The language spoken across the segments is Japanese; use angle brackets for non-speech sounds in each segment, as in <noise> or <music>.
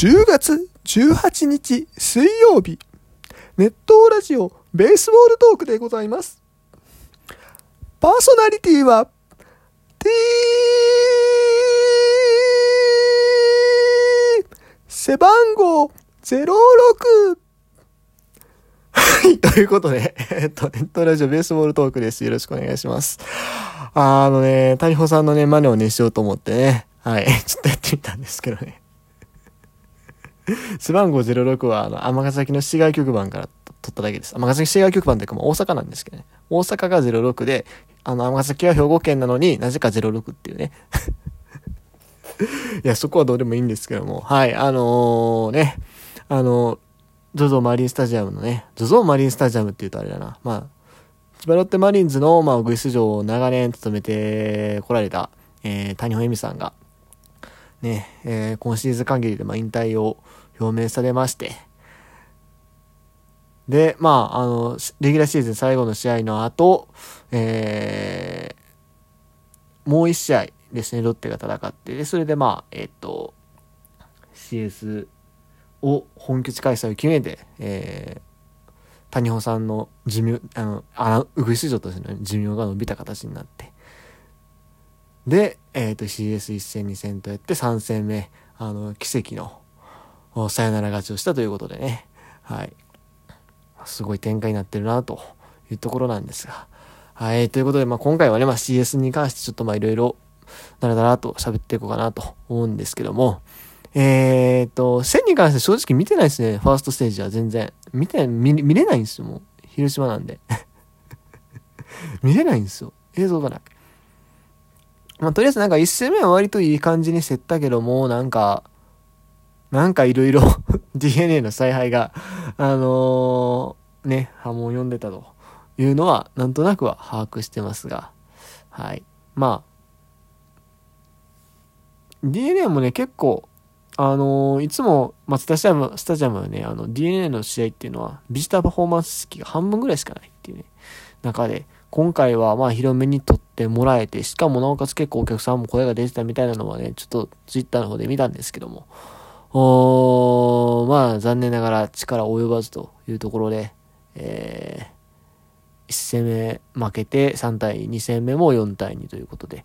10月18日水曜日、ネットラジオベースボールトークでございます。パーソナリティは、T 背番号06はい、ということで、えっと、ネットラジオベースボールトークです。よろしくお願いします。あのね、谷保さんのね、真似をね、しようと思ってね、はい、ちょっとやってみたんですけどね。<laughs> 背番号06は、あの、尼崎の市外局番から取っただけです。尼崎市外局番というか、まあ、大阪なんですけどね。大阪が06で、あの、尼崎は兵庫県なのになぜか06っていうね。<laughs> いや、そこはどうでもいいんですけども。はい、あのー、ね、あの、ゾゾマリンスタジアムのね、ゾゾマリンスタジアムって言うとあれだな。まあ、千葉ロッテマリンズの、まあ、ウグイス城を長年務めてこられた、えー、谷保恵美さんが、ね、えー、今シーズン限りで、まあ、引退を表明されまして、で、まあ、あの、レギュラーシーズン最後の試合の後、えー、もう一試合ですね、ロッテが戦って、で、それでまあ、えっと、CS を本拠地開催を決めて、えー、谷保さんの寿命、あの、あウグイス城としての寿命が伸びた形になって、で、えっ、と、CS1 戦2戦とやって3戦目、あの、奇跡の、サヨナラ勝ちをしたということでね、はい。すごい展開になってるな、というところなんですが。はい。ということで、まあ、今回はね、まあ、CS に関してちょっとまあ、いろいろ、だらだらと喋っていこうかなと思うんですけども、えー、っと、1000に関して正直見てないですね。ファーストステージは全然。見て、見見れないんですよ、もう。広島なんで。<laughs> 見れないんですよ。映像がない。まあ、とりあえずなんか1戦目は割といい感じに競ったけども、なんか、なんかいろいろ <laughs> DNA の采配が、あのー、ね、波紋を呼んでたというのは、なんとなくは把握してますが、はい。まあ、DNA もね、結構、あのー、いつも松田スタジアム、スタジアムはね、あの、DNA の試合っていうのは、ビジターパフォーマンス式が半分ぐらいしかないっていうね、中で、今回はまあ広めに撮ってもらえて、しかもなおかつ結構お客さんも声が出てたみたいなのはね、ちょっとツイッターの方で見たんですけども、おまあ残念ながら力及ばずというところで、えー、1戦目負けて3対2戦目も4対2ということで、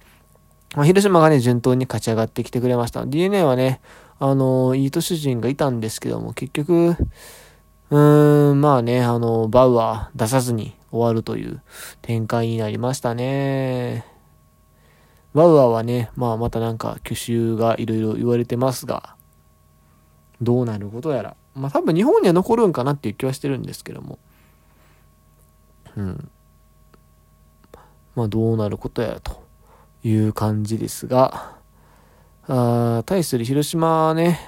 まあ、広島がね、順当に勝ち上がってきてくれました。DNA はね、あのー、いい投手陣がいたんですけども、結局、うーん、まあね、あのー、バウアー出さずに終わるという展開になりましたね。バウアーはね、まあまたなんか去就がいろいろ言われてますが、どうなることやら。まあ多分日本には残るんかなっていう気はしてるんですけども。うん。まあどうなることやらという感じですが、あ対する広島ね、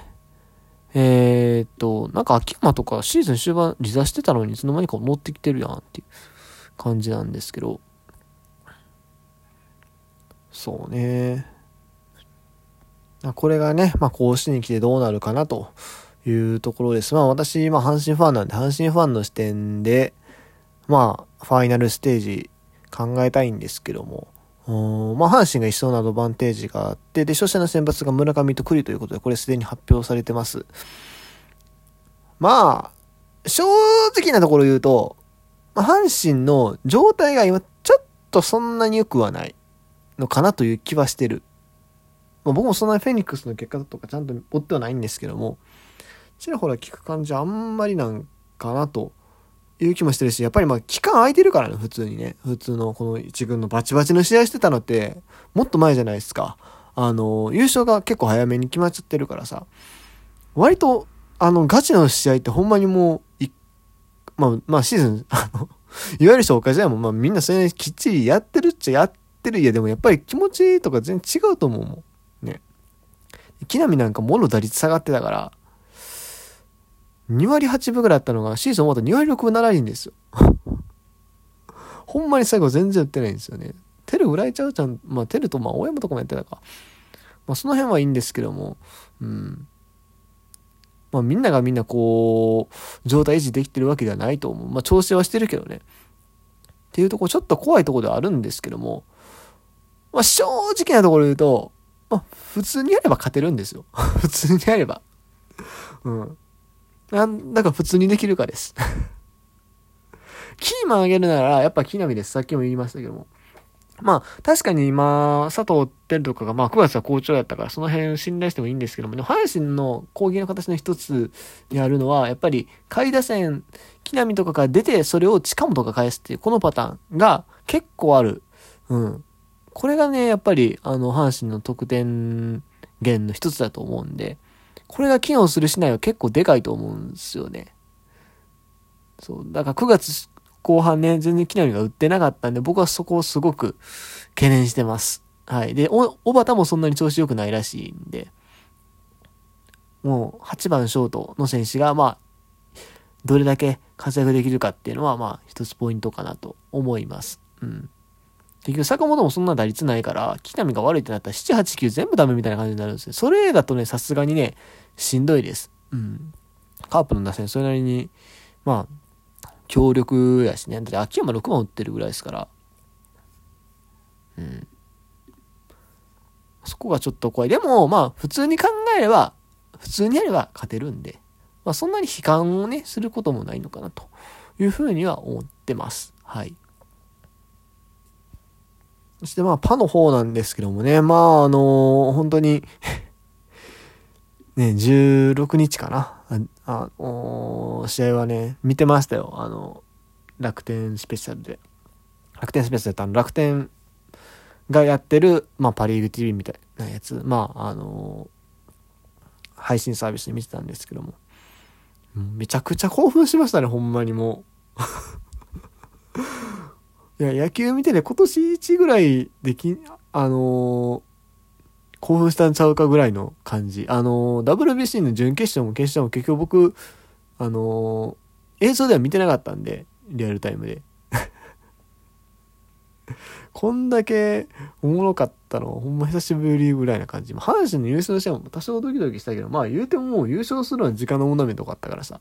えー、っと、なんか秋山とかシーズン終盤離脱してたのにいつの間にか乗ってきてるやんっていう感じなんですけど、そうね。これがね、まあ、甲子園に来てどうなるかなというところです。まあ、私、まあ、阪神ファンなんで、阪神ファンの視点で、まあ、ファイナルステージ考えたいんですけども、まあ、阪神が一層のアドバンテージがあって、で、初戦の選抜が村上と栗ということで、これすでに発表されてます。まあ、正直なところ言うと、まあ、阪神の状態が今、ちょっとそんなに良くはないのかなという気はしてる。まあ、僕もそんなにフェニックスの結果とかちゃんと追ってはないんですけども、ちらほら聞く感じあんまりなんかなという気もしてるし、やっぱりまあ期間空いてるからね、普通にね。普通のこの一軍のバチバチの試合してたのって、もっと前じゃないですか。あの、優勝が結構早めに決まっちゃってるからさ、割と、あの、ガチの試合ってほんまにもう、い、まあ、まあシーズン、<laughs> あの、いわゆる紹介試合もまあみんなそれきっちりやってるっちゃやってる。いやでもやっぱり気持ちとか全然違うと思うもん。木浪なんかもろ打率下がってたから、2割8分ぐらいあったのが、シーズン終わったら2割6分7厘ですよ。<laughs> ほんまに最後全然打ってないんですよね。テルぐらいちゃうちゃん、まあテルとまあ大山とかもやってたか。まあその辺はいいんですけども、うん。まあみんながみんなこう、状態維持できてるわけではないと思う。まあ調整はしてるけどね。っていうとこちょっと怖いところではあるんですけども、まあ正直なところ言うと、まあ普通にやれば勝てるんですよ。<laughs> 普通にやれば。うん。なんだか普通にできるかです。<laughs> キーマンあげるなら、やっぱ木浪です。さっきも言いましたけども。まあ、確かに今、佐藤輝とかが、まあ、9月は好調やったから、その辺信頼してもいいんですけども、ね、阪神の攻撃の形の一つにあるのは、やっぱり、下位打線、木浪とかから出て、それを近本が返すっていう、このパターンが結構ある。うん。これがね、やっぱり、あの、阪神の得点源の一つだと思うんで、これが機能するしないは結構でかいと思うんですよね。そう。だから9月後半ね、全然木浪が売ってなかったんで、僕はそこをすごく懸念してます。はい。で、お、小畑もそんなに調子良くないらしいんで、もう8番ショートの選手が、まあ、どれだけ活躍できるかっていうのは、まあ、一つポイントかなと思います。うん。結局、坂本もそんな打率ないから、木浪が悪いってなったら、7、8、9全部ダメみたいな感じになるんですよ。それだとね、さすがにね、しんどいです。うん。カープの打線、それなりに、まあ、強力やしね。だって秋山6番打ってるぐらいですから。うん。そこがちょっと怖い。でも、まあ、普通に考えれば、普通にやれば勝てるんで、まあ、そんなに悲観をね、することもないのかな、というふうには思ってます。はい。そしてまあ、パの方なんですけどもね、まあ、あのー、本当に <laughs> ね、16日かな。あ、あ試合はね、見てましたよ。あの、楽天スペシャルで。楽天スペシャルってあの、楽天がやってる、まあ、パリーグ TV みたいなやつ、まあ、あの配信サービスで見てたんですけども。めちゃくちゃ興奮しましたね、ほんまにもう。<laughs> いや、野球見てね、今年1ぐらいでき、あのー興奮したんちゃうかぐらいの感じ。あの、WBC の準決勝も決勝も結局僕、あの、映像では見てなかったんで、リアルタイムで。<laughs> こんだけおもろかったの、ほんま久しぶりぐらいな感じ。阪神の優勝しても多少ドキドキしたけど、まあ言うてももう優勝するのは時間の問題とかあったからさ。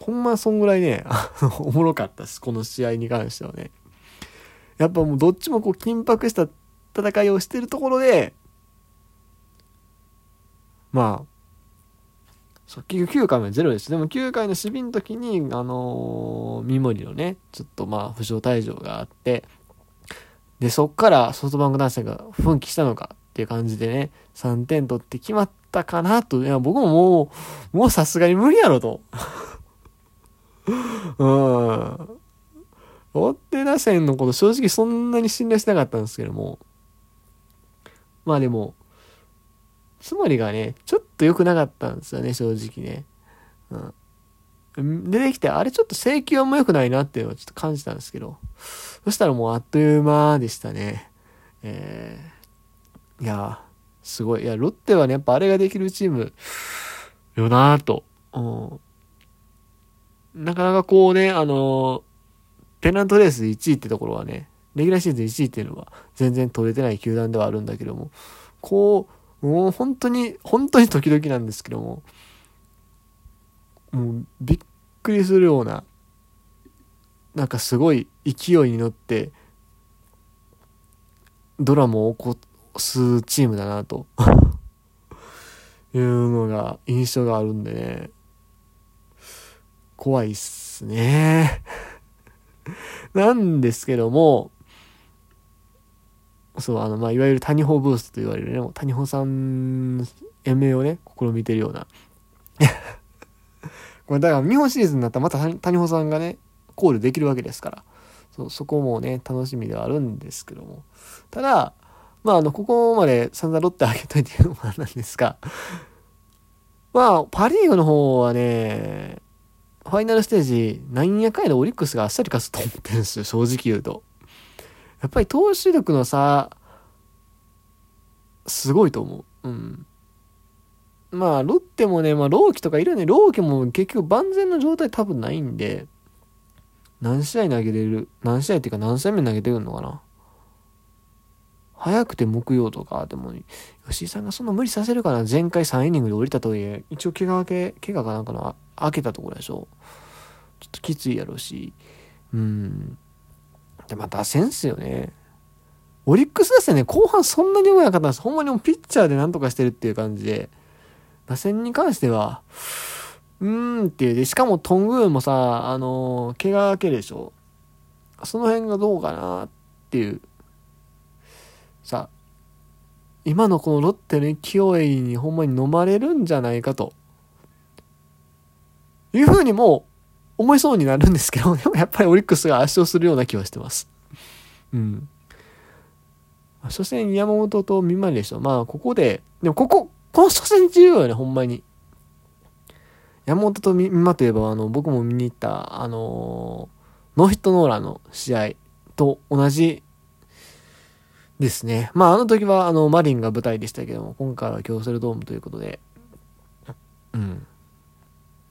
ほんまそんぐらいね、おもろかったです。この試合に関してはね。やっぱもうどっちもこう緊迫した戦いをしてるところで、まあ、そう、結局9回までゼロです。でも9回の守備の時に、あのー、三森のね、ちょっとまあ、負傷退場があって、で、そっからソフトバンク男性が奮起したのかっていう感じでね、3点取って決まったかなと。いや、僕ももう、もうさすがに無理やろと。うん。ロッテ打線のこと正直そんなに信頼してなかったんですけども、まあでも、つまりがね、ちょっと良くなかったんですよね、正直ね。うん。出てきて、あれちょっと請求も良くないなっていうのはちょっと感じたんですけど、そしたらもうあっという間でしたね。えー、いやすごい。いや、ロッテはね、やっぱあれができるチームよなぁと。うん。なかなかこうね、あのペナントレース1位ってところはね、レギュラーシーズン1位っていうのは全然取れてない球団ではあるんだけども、こう、もう本当に、本当に時々なんですけども、もうびっくりするような、なんかすごい勢いに乗って、ドラマを起こすチームだなと。<laughs> いうのが印象があるんでね、怖いっすね <laughs> なんですけども、そう、あの、まあ、いわゆる谷保ブースと言われるね、谷保さん、延命をね、試みてるような。<laughs> これ、だから、日本シリーズになったらまた谷保さんがね、コールできるわけですから、そ、そこもね、楽しみではあるんですけども。ただ、まあ、あの、ここまで散々ロッテあげといていうのもなんですが、まあ、パリーグの方はね、ファイナルステージ、なんやかんやでオリックスがあっさり勝つと思ってるんですよ、正直言うと。やっぱり投手力の差、すごいと思う。うん。まあ、ロッテもね、まあ、ローキとかいるよね。ローキも結局万全の状態多分ないんで、何試合投げれる、何試合っていうか何試合目投げてくるのかな。早くて木曜とか、でも、吉井さんがそんな無理させるかな。前回3イニングで降りたとはいえ、一応怪我明け、怪我かなんかの開けたところでしょ。ちょっときついやろうし、うん。で、まあ、打線っすよね。オリックス打線ね、後半そんなに良くなかったんです。ほんまにもうピッチャーでなんとかしてるっていう感じで。打線に関しては、うーんっていう。で、しかもトングーもさ、あのー、怪我明けでしょ。その辺がどうかなっていう。さ、今のこのロッテの勢いにほんまに飲まれるんじゃないかと。いうふうにも思いそうになるんですけど、<laughs> でもやっぱりオリックスが圧勝するような気はしてます。うん。初戦山本と見舞いでしょ。まあ、ここで、でもここ、この初戦重要よね、ほんまに。山本と美馬といえば、あの、僕も見に行った、あのノーヒットノーランの試合と同じですね。まあ、あの時は、あの、マリンが舞台でしたけども、今回は京セラドームということで、うん。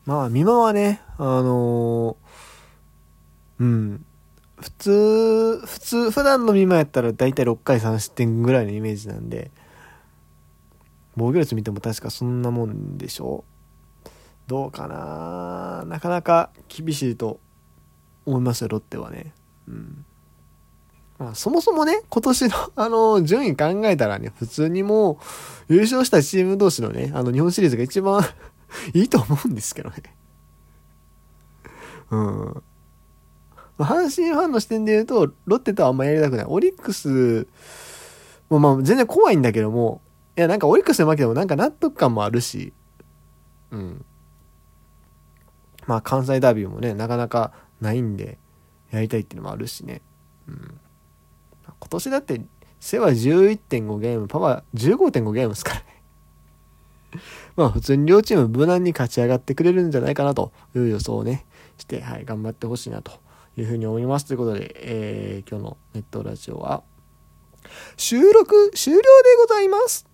まあ、美馬はね、あのー、うん。普通、普通、普段の美馬やったら大体6回3失点ぐらいのイメージなんで、防御率見ても確かそんなもんでしょ？どうかな？なかなか厳しいと思いますよ、ロッテはね。うん。まあ、そもそもね、今年の、<laughs> あの、順位考えたらね、普通にもう、優勝したチーム同士のね、あの、日本シリーズが一番 <laughs> いいと思うんですけどね。うん。阪神ファンの視点で言うと、ロッテとはあんまやりたくない。オリックスもまあ全然怖いんだけども、いやなんかオリックスで負けてもなんか納得感もあるし、うん。まあ関西ダービーもね、なかなかないんで、やりたいっていうのもあるしね。うん。今年だって、背は11.5ゲーム、パワー15.5ゲームですからね。まあ普通に両チーム無難に勝ち上がってくれるんじゃないかなという予想をね、して、はい、頑張ってほしいなというふうに思います。ということで、えー、今日のネットラジオは、収録終了でございます。